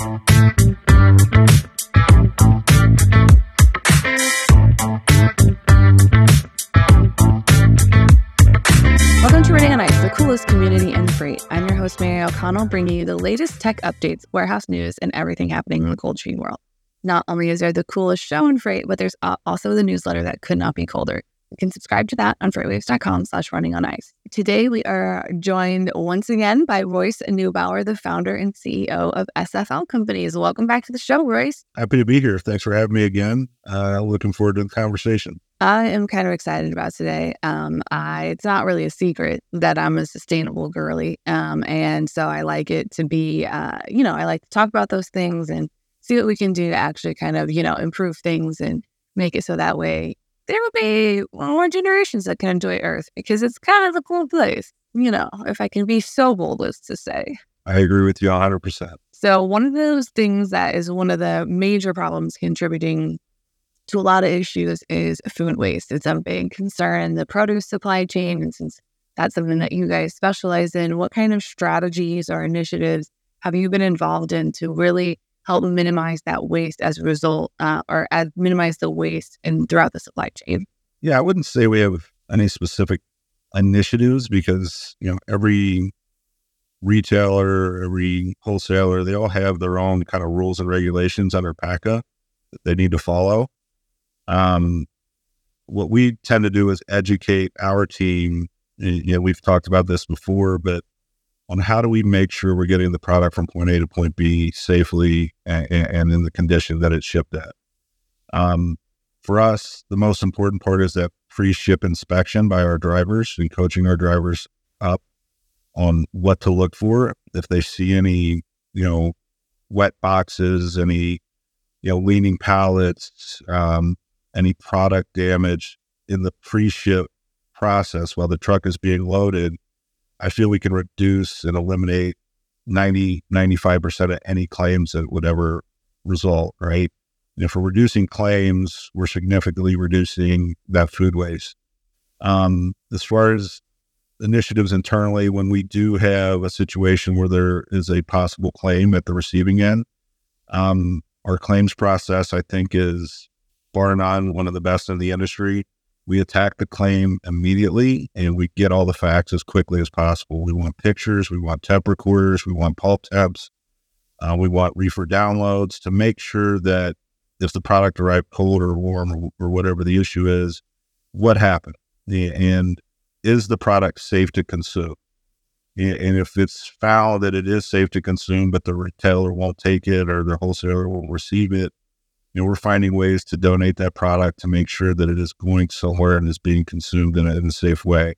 Welcome to Running on Ice, the coolest community in freight. I'm your host, Mary O'Connell, bringing you the latest tech updates, warehouse news, and everything happening in the cold chain world. Not only is there the coolest show in freight, but there's also the newsletter that could not be colder. You can subscribe to that on freightwaves.com slash running on ice. Today, we are joined once again by Royce Neubauer, the founder and CEO of SFL Companies. Welcome back to the show, Royce. Happy to be here. Thanks for having me again. Uh, looking forward to the conversation. I am kind of excited about today. Um, I, it's not really a secret that I'm a sustainable girly. Um, and so I like it to be, uh, you know, I like to talk about those things and see what we can do to actually kind of, you know, improve things and make it so that way there will be more generations that can enjoy Earth because it's kind of a cool place, you know, if I can be so bold as to say. I agree with you 100%. So, one of those things that is one of the major problems contributing to a lot of issues is food waste. It's a big concern in the produce supply chain. And since that's something that you guys specialize in, what kind of strategies or initiatives have you been involved in to really help minimize that waste as a result, uh, or as minimize the waste and throughout the supply chain? Yeah, I wouldn't say we have any specific initiatives because you know every retailer, every wholesaler, they all have their own kind of rules and regulations under PACA that they need to follow. Um, what we tend to do is educate our team. You know, we've talked about this before, but on how do we make sure we're getting the product from point A to point B safely and, and in the condition that it's shipped at. Um, for us, the most important part is that pre-ship inspection by our drivers and coaching our drivers up on what to look for if they see any, you know, wet boxes, any, you know, leaning pallets, um, any product damage in the pre-ship process while the truck is being loaded I feel we can reduce and eliminate 90, 95% of any claims that would ever result, right? And if we're reducing claims, we're significantly reducing that food waste. Um, as far as initiatives internally, when we do have a situation where there is a possible claim at the receiving end, um, our claims process, I think, is bar none one of the best in the industry we attack the claim immediately and we get all the facts as quickly as possible. We want pictures, we want temp recorders, we want pulp temps, uh, we want reefer downloads to make sure that if the product arrived cold or warm or, or whatever the issue is, what happened? And is the product safe to consume? And if it's found that it is safe to consume, but the retailer won't take it or the wholesaler won't receive it, you know, we're finding ways to donate that product to make sure that it is going somewhere and is being consumed in a, in a safe way.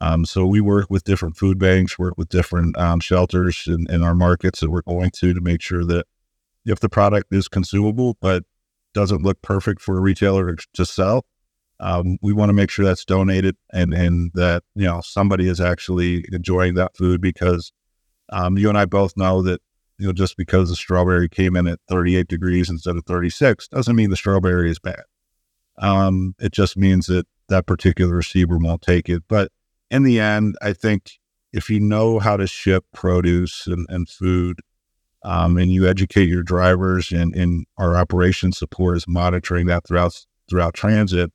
Um, so we work with different food banks, work with different um, shelters in, in, our markets that we're going to to make sure that if the product is consumable but doesn't look perfect for a retailer to sell, um, we want to make sure that's donated and and that you know somebody is actually enjoying that food because um, you and I both know that you know, just because the strawberry came in at 38 degrees instead of 36 doesn't mean the strawberry is bad. Um, it just means that that particular receiver won't take it. But in the end, I think if you know how to ship produce and, and food, um, and you educate your drivers and, and our operations support is monitoring that throughout throughout transit,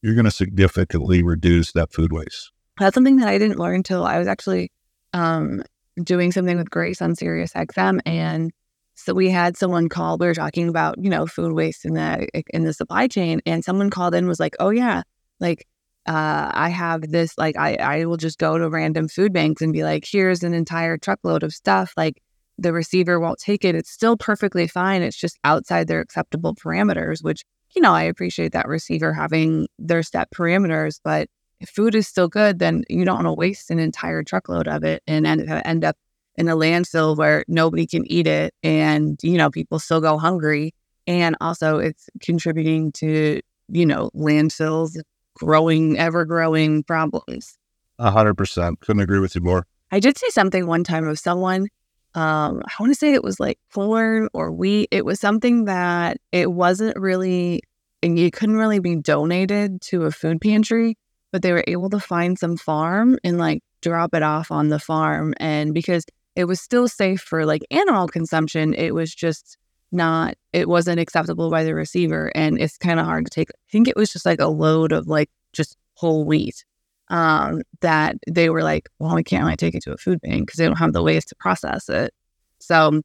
you're going to significantly reduce that food waste. That's something that I didn't learn until I was actually um, doing something with Grace on Sirius XM, and so we had someone call. We were talking about you know food waste in the in the supply chain, and someone called in was like, "Oh yeah, like uh, I have this. Like I I will just go to random food banks and be like, here's an entire truckload of stuff. Like the receiver won't take it. It's still perfectly fine. It's just outside their acceptable parameters, which you know I appreciate that receiver having their step parameters, but if food is still good, then you don't want to waste an entire truckload of it and end, end up in a landfill where nobody can eat it and, you know, people still go hungry. And also it's contributing to, you know, landfills growing, ever growing problems. A hundred percent. Couldn't agree with you more. I did see something one time of someone. Um, I want to say it was like corn or wheat. It was something that it wasn't really, and you couldn't really be donated to a food pantry, but they were able to find some farm and like drop it off on the farm. And because it was still safe for like animal consumption, it was just not, it wasn't acceptable by the receiver. And it's kind of hard to take. I think it was just like a load of like just whole wheat um, that they were like, well, we can't really take it to a food bank because they don't have the ways to process it. So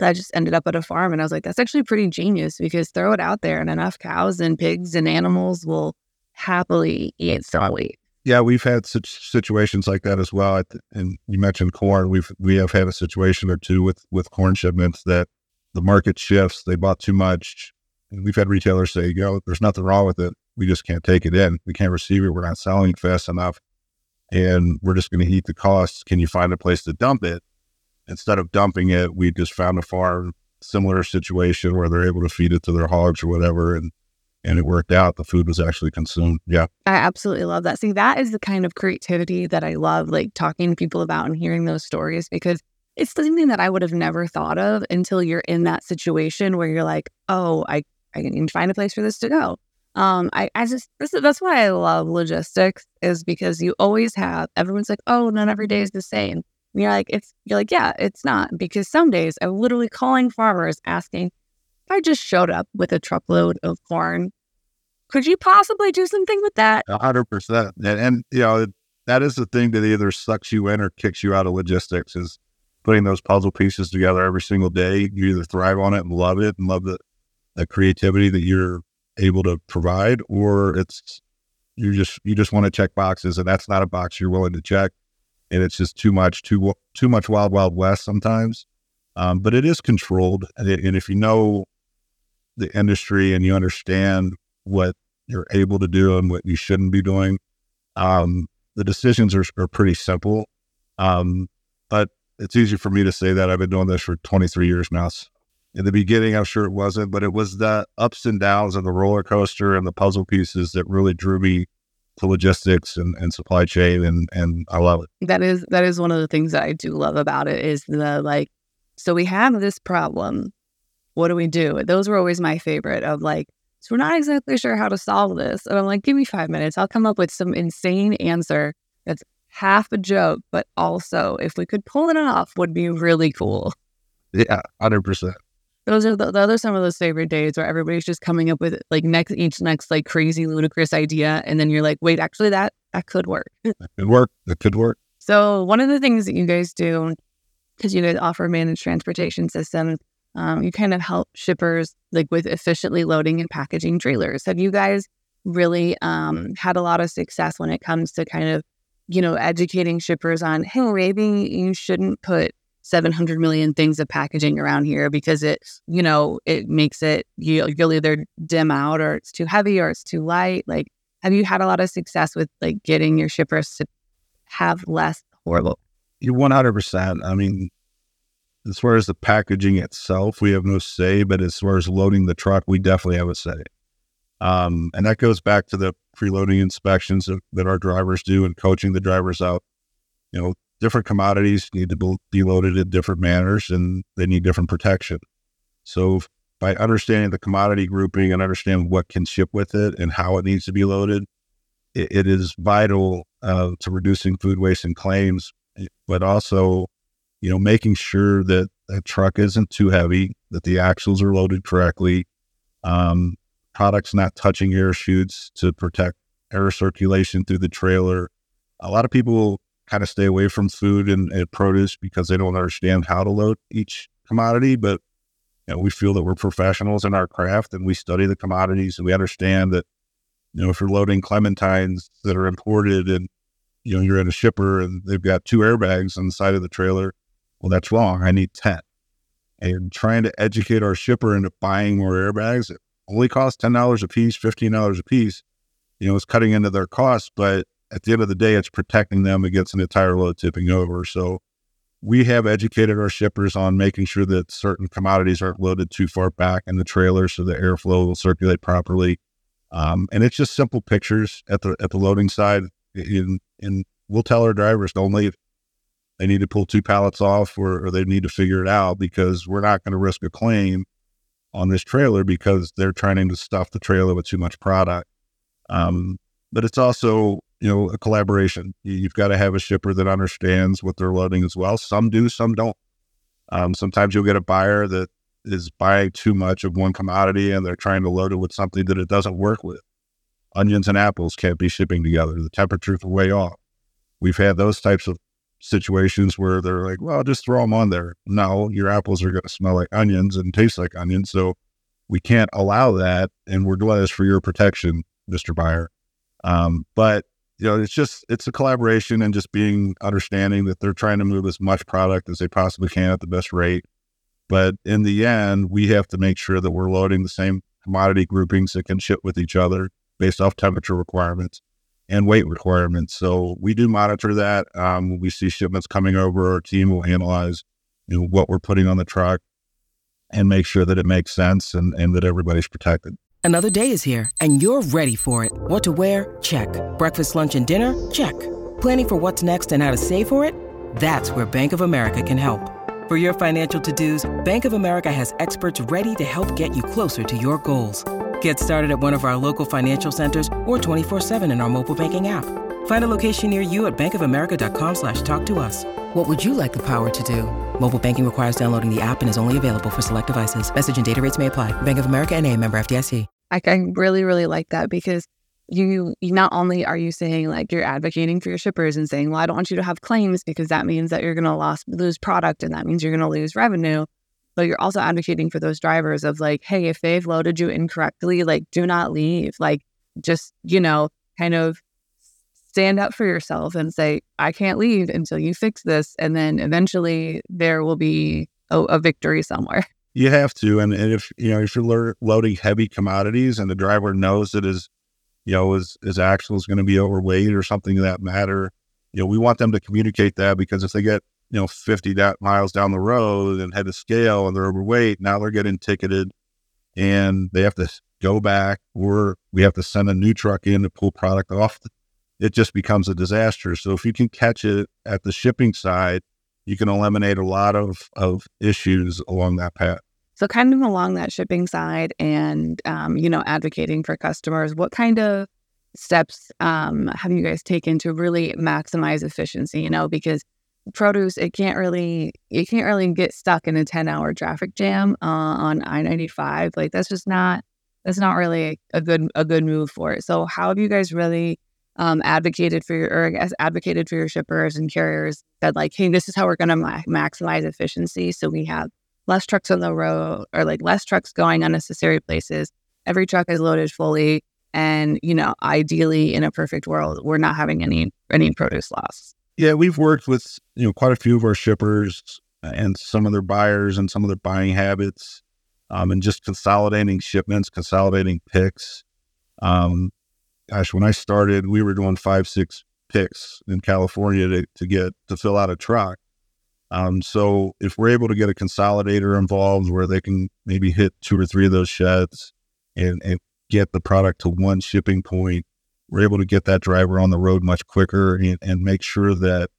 that just ended up at a farm. And I was like, that's actually pretty genius because throw it out there and enough cows and pigs and animals will happily eat wheat. Yeah, we've had such situations like that as well. And you mentioned corn. We've we have had a situation or two with with corn shipments that the market shifts. They bought too much. And we've had retailers say, you know, there's nothing wrong with it we just can't take it in. We can't receive it. We're not selling fast enough. And we're just going to eat the costs. Can you find a place to dump it? Instead of dumping it, we just found a farm, similar situation where they're able to feed it to their hogs or whatever. And and it worked out. The food was actually consumed. Yeah. I absolutely love that. See, that is the kind of creativity that I love, like talking to people about and hearing those stories because it's something that I would have never thought of until you're in that situation where you're like, oh, I, I can find a place for this to go. Um, I, I just this, that's why I love logistics is because you always have everyone's like, oh, not every day is the same. And you're like, it's you're like, yeah, it's not because some days I'm literally calling farmers asking, I just showed up with a truckload of corn, could you possibly do something with that? A hundred percent, and you know that is the thing that either sucks you in or kicks you out of logistics is putting those puzzle pieces together every single day. You either thrive on it and love it and love the the creativity that you're able to provide, or it's you just you just want to check boxes, and that's not a box you're willing to check, and it's just too much too too much wild wild west sometimes. Um, but it is controlled, and if you know the industry and you understand what you're able to do and what you shouldn't be doing, um, the decisions are, are pretty simple. Um, but it's easy for me to say that I've been doing this for 23 years now. In the beginning, I'm sure it wasn't, but it was the ups and downs of the roller coaster and the puzzle pieces that really drew me to logistics and, and supply chain and and I love it. That is that is one of the things that I do love about it is the like so we have this problem. What do we do? Those were always my favorite of like, so we're not exactly sure how to solve this. And I'm like, give me five minutes. I'll come up with some insane answer that's half a joke, but also if we could pull it off would be really cool. Yeah, hundred percent those are the, those are some of those favorite days where everybody's just coming up with like next each next like crazy ludicrous idea and then you're like wait actually that that could work that could work that could work so one of the things that you guys do because you guys offer managed transportation systems um, you kind of help shippers like with efficiently loading and packaging trailers have you guys really um, had a lot of success when it comes to kind of you know educating shippers on hey maybe you shouldn't put 700 million things of packaging around here because it, you know, it makes it, you, you'll either dim out or it's too heavy or it's too light. Like, have you had a lot of success with like getting your shippers to have less horrible? You're 100%. I mean, as far as the packaging itself, we have no say, but as far as loading the truck, we definitely have a say. Um, and that goes back to the preloading inspections that, that our drivers do and coaching the drivers out. You know, different commodities need to be loaded in different manners and they need different protection. So by understanding the commodity grouping and understanding what can ship with it and how it needs to be loaded, it, it is vital uh, to reducing food waste and claims, but also, you know, making sure that a truck isn't too heavy, that the axles are loaded correctly, um, products not touching air chutes to protect air circulation through the trailer. A lot of people kind of stay away from food and, and, produce because they don't understand how to load each commodity. But you know, we feel that we're professionals in our craft and we study the commodities and we understand that, you know, if you're loading clementines that are imported and, you know, you're in a shipper and they've got two airbags on the side of the trailer, well, that's wrong. I need 10. And trying to educate our shipper into buying more airbags, it only costs $10 a piece, $15 a piece. You know, it's cutting into their costs, but at the end of the day, it's protecting them against an entire load tipping over. So we have educated our shippers on making sure that certain commodities aren't loaded too far back in the trailer so the airflow will circulate properly. Um, and it's just simple pictures at the at the loading side. And, in we'll tell our drivers don't leave. They need to pull two pallets off, or, or they need to figure it out because we're not going to risk a claim on this trailer because they're trying to stuff the trailer with too much product. Um, but it's also you know, a collaboration. You've got to have a shipper that understands what they're loading as well. Some do, some don't. Um, sometimes you'll get a buyer that is buying too much of one commodity and they're trying to load it with something that it doesn't work with. Onions and apples can't be shipping together. The temperatures are way off. We've had those types of situations where they're like, well, just throw them on there. No, your apples are going to smell like onions and taste like onions. So we can't allow that. And we're doing this for your protection, Mr. Buyer. Um, but you know, it's just it's a collaboration and just being understanding that they're trying to move as much product as they possibly can at the best rate. But in the end, we have to make sure that we're loading the same commodity groupings that can ship with each other based off temperature requirements and weight requirements. So we do monitor that. Um, when we see shipments coming over, our team will analyze you know, what we're putting on the truck and make sure that it makes sense and, and that everybody's protected. Another day is here, and you're ready for it. What to wear? Check. Breakfast, lunch, and dinner? Check. Planning for what's next and how to save for it? That's where Bank of America can help. For your financial to-dos, Bank of America has experts ready to help get you closer to your goals. Get started at one of our local financial centers or 24-7 in our mobile banking app. Find a location near you at bankofamerica.com slash talk to us. What would you like the power to do? Mobile banking requires downloading the app and is only available for select devices. Message and data rates may apply. Bank of America and a member FDIC. I, I really, really like that because you, you not only are you saying like you're advocating for your shippers and saying, well, I don't want you to have claims because that means that you're going to lose product and that means you're going to lose revenue. But you're also advocating for those drivers of like, hey, if they've loaded you incorrectly, like do not leave. Like just, you know, kind of stand up for yourself and say, I can't leave until you fix this. And then eventually there will be a, a victory somewhere. You have to, and, and if you know if you're lo- loading heavy commodities and the driver knows that his, you know, his his axle is going to be overweight or something of that matter, you know, we want them to communicate that because if they get you know 50 da- miles down the road and had to scale and they're overweight, now they're getting ticketed, and they have to go back, or we have to send a new truck in to pull product off. It just becomes a disaster. So if you can catch it at the shipping side you can eliminate a lot of, of issues along that path. So, kind of along that shipping side and, um, you know, advocating for customers, what kind of steps um, have you guys taken to really maximize efficiency? You know, because produce, it can't really, you can't really get stuck in a 10 hour traffic jam uh, on I 95. Like, that's just not, that's not really a good, a good move for it. So, how have you guys really um, advocated for your, or I guess advocated for your shippers and carriers that like, hey, this is how we're going to ma- maximize efficiency. So we have less trucks on the road or like less trucks going unnecessary places. Every truck is loaded fully. And, you know, ideally in a perfect world, we're not having any, any produce loss. Yeah, we've worked with, you know, quite a few of our shippers and some of their buyers and some of their buying habits um, and just consolidating shipments, consolidating picks. Um, gosh, when I started, we were doing five, six picks in California to, to get to fill out a truck. Um, so if we're able to get a consolidator involved where they can maybe hit two or three of those sheds and, and get the product to one shipping point, we're able to get that driver on the road much quicker and, and make sure that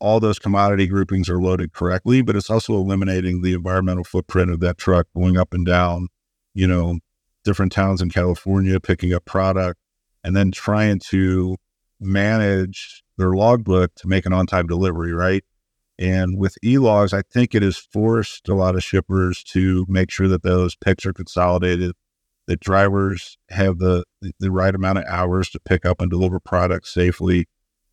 all those commodity groupings are loaded correctly, but it's also eliminating the environmental footprint of that truck going up and down, you know, different towns in California, picking up product and then trying to manage their logbook to make an on time delivery, right? And with e logs, I think it has forced a lot of shippers to make sure that those picks are consolidated, that drivers have the, the right amount of hours to pick up and deliver products safely.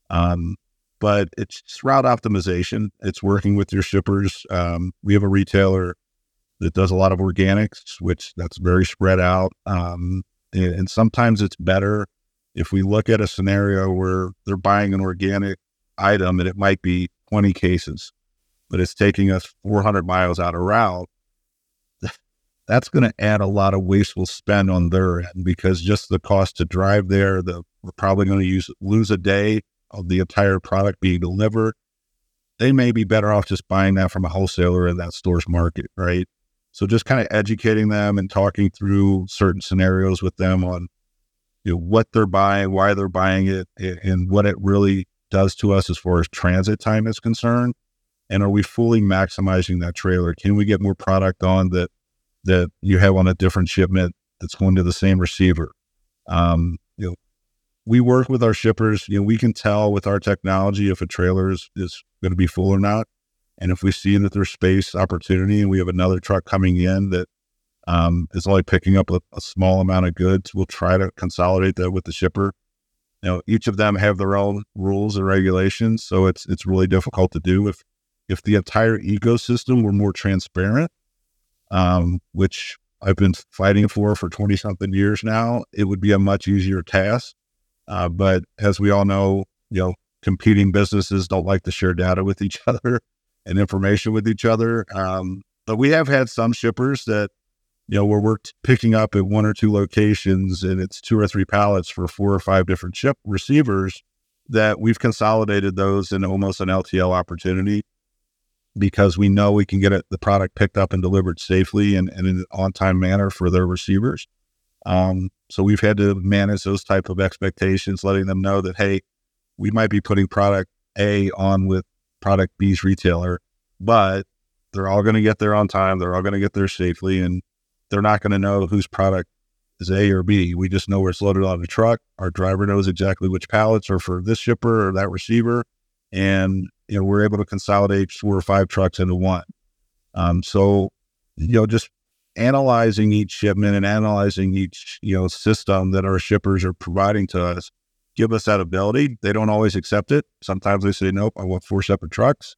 Um, but it's route optimization. It's working with your shippers. Um, we have a retailer that does a lot of organics, which that's very spread out. Um, and, and sometimes it's better if we look at a scenario where they're buying an organic item and it might be 20 cases, but it's taking us 400 miles out of route, that's going to add a lot of wasteful spend on their end because just the cost to drive there, the, we're probably going to use lose a day of the entire product being delivered. they may be better off just buying that from a wholesaler in that store's market, right? So just kind of educating them and talking through certain scenarios with them on you know, what they're buying, why they're buying it, and what it really does to us as far as transit time is concerned. And are we fully maximizing that trailer? Can we get more product on that that you have on a different shipment that's going to the same receiver? Um, you know, we work with our shippers. You know, we can tell with our technology if a trailer is, is going to be full or not. And if we see that there's space opportunity and we have another truck coming in that um, is only picking up a, a, small amount of goods, we'll try to consolidate that with the shipper. Know, each of them have their own rules and regulations, so it's it's really difficult to do. If if the entire ecosystem were more transparent, um, which I've been fighting for for twenty something years now, it would be a much easier task. Uh, but as we all know, you know, competing businesses don't like to share data with each other and information with each other. Um, but we have had some shippers that, you know, where we're picking up at one or two locations and it's two or three pallets for four or five different ship receivers that we've consolidated those in almost an LTL opportunity because we know we can get it, the product picked up and delivered safely and, and in an on-time manner for their receivers. Um, so we've had to manage those type of expectations, letting them know that, hey, we might be putting product A on with product B's retailer, but they're all going to get there on time. They're all going to get there safely, and they're not going to know whose product is A or B. We just know where it's loaded on the truck. Our driver knows exactly which pallets are for this shipper or that receiver, and you know we're able to consolidate four or five trucks into one. Um, so you know, just analyzing each shipment and analyzing each you know system that our shippers are providing to us give us that ability. They don't always accept it. Sometimes they say, nope, I want four separate trucks.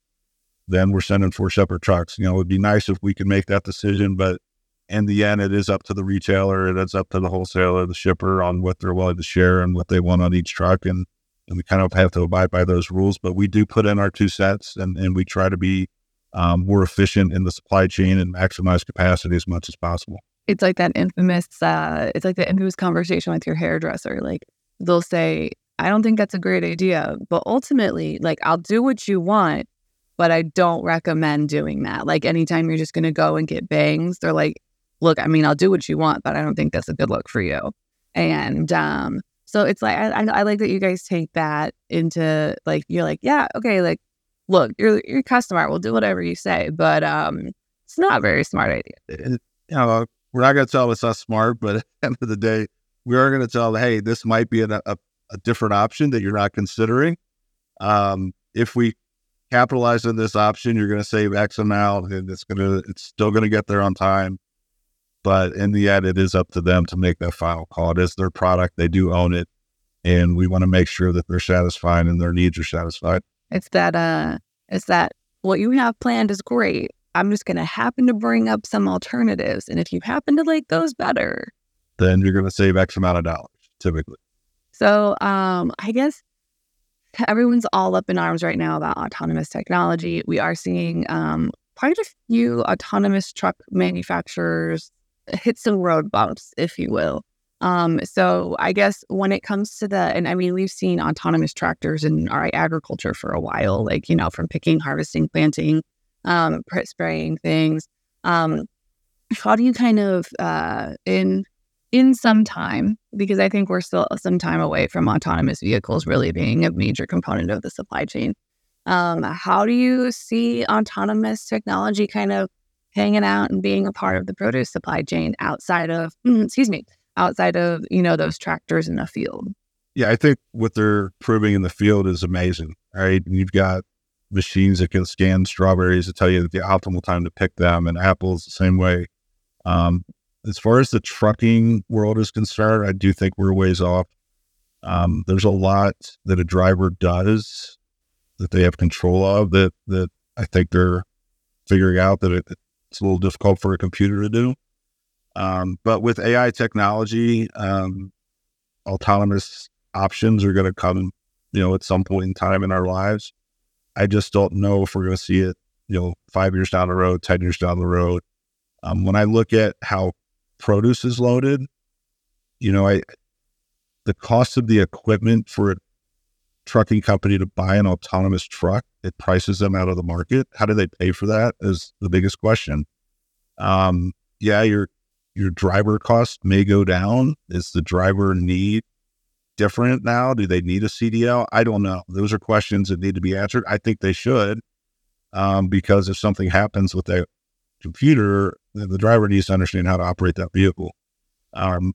Then we're sending four separate trucks. You know, it'd be nice if we could make that decision, but in the end, it is up to the retailer, it is up to the wholesaler, the shipper on what they're willing to share and what they want on each truck. And, and we kind of have to abide by those rules, but we do put in our two sets and, and we try to be um, more efficient in the supply chain and maximize capacity as much as possible. It's like that infamous, uh, it's like the infamous conversation with your hairdresser. Like they'll say, I don't think that's a great idea. But ultimately, like, I'll do what you want, but I don't recommend doing that. Like, anytime you're just going to go and get bangs, they're like, look, I mean, I'll do what you want, but I don't think that's a good look for you. And um, so it's like, I, I like that you guys take that into like, you're like, yeah, okay, like, look, you're, you're customer, we'll do whatever you say, but um, it's not a very smart idea. You know, we're not going to tell them it's not smart, but at the end of the day, we are going to tell them, hey, this might be a, a, a, different option that you're not considering. Um, if we capitalize on this option, you're going to save X amount, and it's going to it's still going to get there on time. But in the end, it is up to them to make that final call. It is their product; they do own it, and we want to make sure that they're satisfied and their needs are satisfied. It's that uh, it's that what you have planned is great. I'm just going to happen to bring up some alternatives, and if you happen to like those better, then you're going to save X amount of dollars typically. So um, I guess everyone's all up in arms right now about autonomous technology. We are seeing um, quite a few autonomous truck manufacturers hit some road bumps, if you will. Um, so I guess when it comes to the, and I mean, we've seen autonomous tractors in our agriculture for a while, like, you know, from picking, harvesting, planting, um, spraying things. Um, how do you kind of, uh, in in some time, because I think we're still some time away from autonomous vehicles really being a major component of the supply chain. Um, how do you see autonomous technology kind of hanging out and being a part of the produce supply chain outside of, excuse me, outside of you know those tractors in the field? Yeah, I think what they're proving in the field is amazing. Right, you've got machines that can scan strawberries to tell you the optimal time to pick them, and apples the same way. Um, as far as the trucking world is concerned, I do think we're ways off. Um, there's a lot that a driver does that they have control of that that I think they're figuring out that it, it's a little difficult for a computer to do. Um, but with AI technology, um, autonomous options are going to come, you know, at some point in time in our lives. I just don't know if we're going to see it, you know, five years down the road, ten years down the road. Um, when I look at how produce is loaded, you know, I the cost of the equipment for it trucking company to buy an autonomous truck, it prices them out of the market. How do they pay for that? Is the biggest question. Um, yeah, your your driver cost may go down. Is the driver need different now? Do they need a CDL? I don't know. Those are questions that need to be answered. I think they should, um, because if something happens with that computer, the driver needs to understand how to operate that vehicle. Um,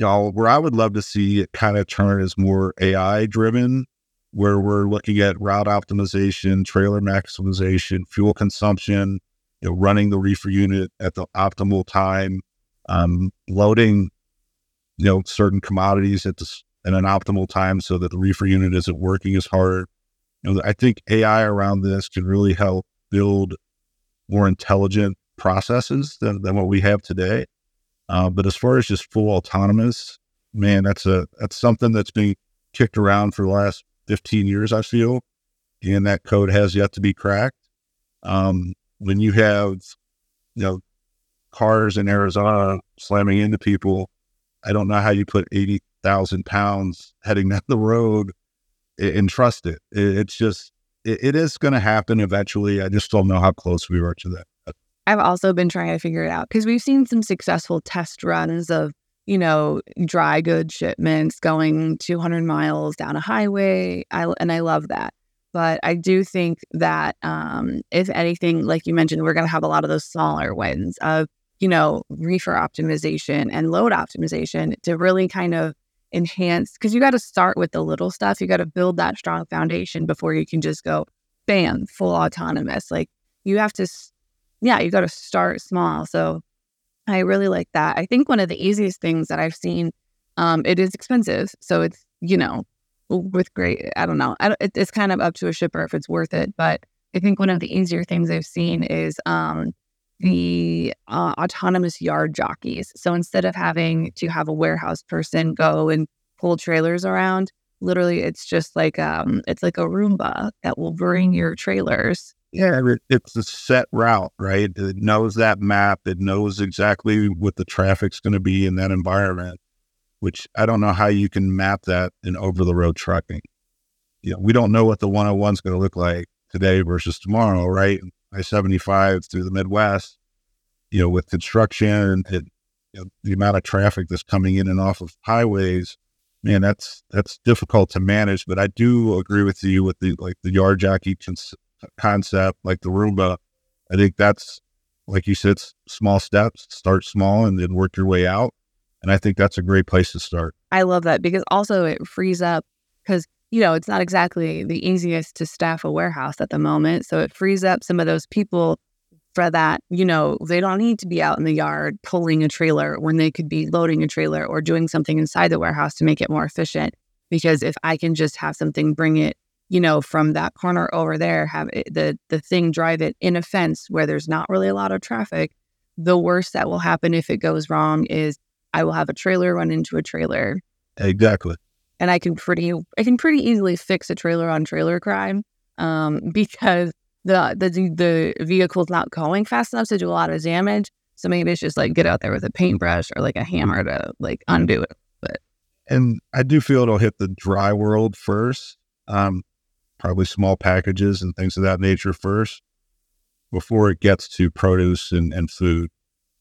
you know, where I would love to see it kind of turn is more AI driven, where we're looking at route optimization, trailer maximization, fuel consumption, you know, running the reefer unit at the optimal time, um, loading, you know, certain commodities at the an optimal time so that the reefer unit isn't working as hard. You know, I think AI around this can really help build more intelligent processes than, than what we have today. Uh, but as far as just full autonomous, man, that's a that's something that's been kicked around for the last 15 years, I feel, and that code has yet to be cracked. Um, when you have, you know, cars in Arizona slamming into people, I don't know how you put 80,000 pounds heading down the road and, trust it. it. It's just, it, it is going to happen eventually. I just don't know how close we are to that. I've also been trying to figure it out because we've seen some successful test runs of, you know, dry goods shipments going 200 miles down a highway. I, and I love that. But I do think that um, if anything, like you mentioned, we're going to have a lot of those smaller wins of, you know, reefer optimization and load optimization to really kind of enhance because you got to start with the little stuff. You got to build that strong foundation before you can just go, bam, full autonomous. Like you have to yeah, you got to start small. So I really like that. I think one of the easiest things that I've seen, um, it is expensive. So it's, you know, with great, I don't know. I don't, it, it's kind of up to a shipper if it's worth it. But I think one of the easier things I've seen is um, the uh, autonomous yard jockeys. So instead of having to have a warehouse person go and pull trailers around, literally it's just like um, it's like a Roomba that will bring your trailers yeah, it's a set route, right? It knows that map. It knows exactly what the traffic's going to be in that environment, which I don't know how you can map that in over the road trucking. You know, we don't know what the 101 is going to look like today versus tomorrow, right? I 75 through the Midwest, you know, with construction and you know, the amount of traffic that's coming in and off of highways, man, that's that's difficult to manage. But I do agree with you with the like the yard jockey cons- concept like the Roomba. I think that's like you said, small steps, start small and then work your way out. And I think that's a great place to start. I love that because also it frees up because, you know, it's not exactly the easiest to staff a warehouse at the moment. So it frees up some of those people for that, you know, they don't need to be out in the yard pulling a trailer when they could be loading a trailer or doing something inside the warehouse to make it more efficient. Because if I can just have something bring it you know, from that corner over there, have it, the the thing drive it in a fence where there's not really a lot of traffic. The worst that will happen if it goes wrong is I will have a trailer run into a trailer. Exactly. And I can pretty I can pretty easily fix a trailer on trailer crime um, because the the the vehicle's not going fast enough to do a lot of damage. So maybe it's just like get out there with a paintbrush or like a hammer to like undo it. But and I do feel it'll hit the dry world first. Um, probably small packages and things of that nature first before it gets to produce and, and food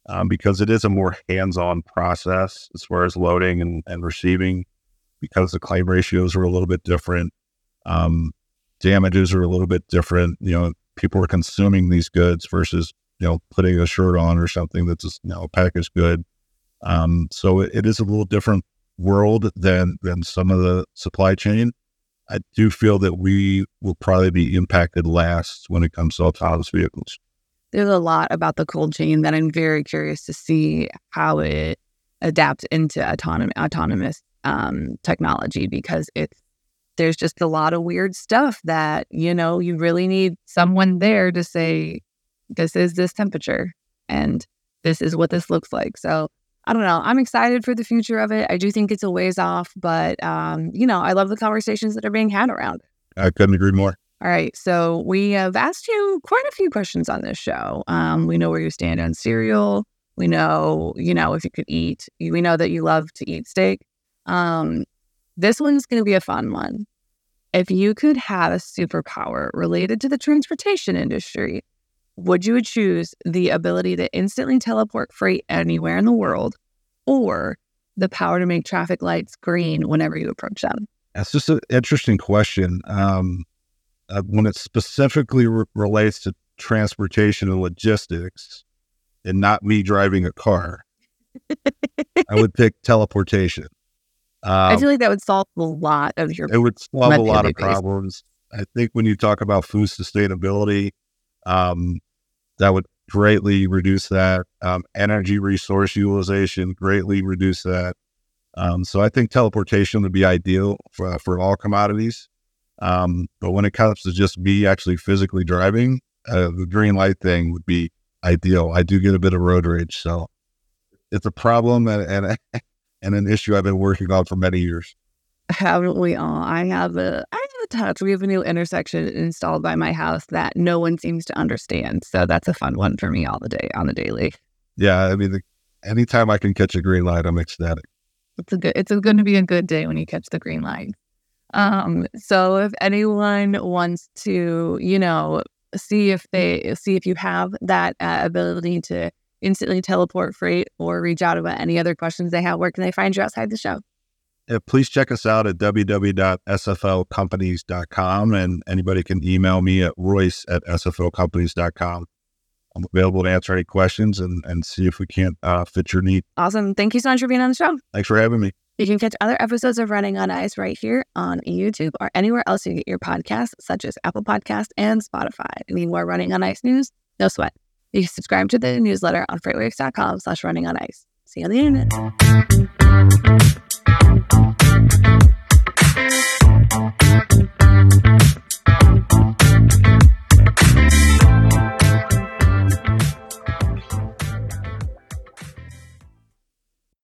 um, because it is a more hands-on process as far as loading and, and receiving because the claim ratios are a little bit different um, damages are a little bit different you know people are consuming these goods versus you know putting a shirt on or something that's just, you know a packaged good um, so it, it is a little different world than than some of the supply chain I do feel that we will probably be impacted last when it comes to autonomous vehicles. There's a lot about the cold chain that I'm very curious to see how it adapts into autonom- autonomous um, technology because it's there's just a lot of weird stuff that you know you really need someone there to say this is this temperature and this is what this looks like. So I don't know. I'm excited for the future of it. I do think it's a ways off, but um, you know, I love the conversations that are being had around. It. I couldn't agree more. All right. So we have asked you quite a few questions on this show. Um, we know where you stand on cereal. We know, you know, if you could eat. We know that you love to eat steak. Um, this one's going to be a fun one. if you could have a superpower related to the transportation industry, would you choose the ability to instantly teleport freight anywhere in the world or the power to make traffic lights green whenever you approach them? That's just an interesting question. Um, uh, when it specifically re- relates to transportation and logistics and not me driving a car, I would pick teleportation. Um, I feel like that would solve a lot of your. It would solve a lot of problems. I think when you talk about food sustainability, um, that would greatly reduce that. Um, energy resource utilization greatly reduce that. Um, so I think teleportation would be ideal for, for all commodities. Um, but when it comes to just me actually physically driving, uh, the green light thing would be ideal. I do get a bit of road rage, so it's a problem and and, and an issue I've been working on for many years. Haven't we all? I have a I have a touch. We have a new intersection installed by my house that no one seems to understand. So that's a fun one for me all the day on the daily. Yeah, I mean, the, anytime I can catch a green light, I'm ecstatic. It's a good. It's going to be a good day when you catch the green light. Um, so if anyone wants to, you know, see if they see if you have that uh, ability to instantly teleport freight or reach out about any other questions they have, where can they find you outside the show? Yeah, please check us out at www.sflcompanies.com and anybody can email me at royce at sflcompanies.com. I'm available to answer any questions and, and see if we can't uh, fit your need. Awesome. Thank you so much for being on the show. Thanks for having me. You can catch other episodes of Running on Ice right here on YouTube or anywhere else you get your podcasts, such as Apple Podcast and Spotify. Need more Running on Ice news? No sweat. You can subscribe to the newsletter on freightwaves.com slash running on ice. See you on the internet. Thank you.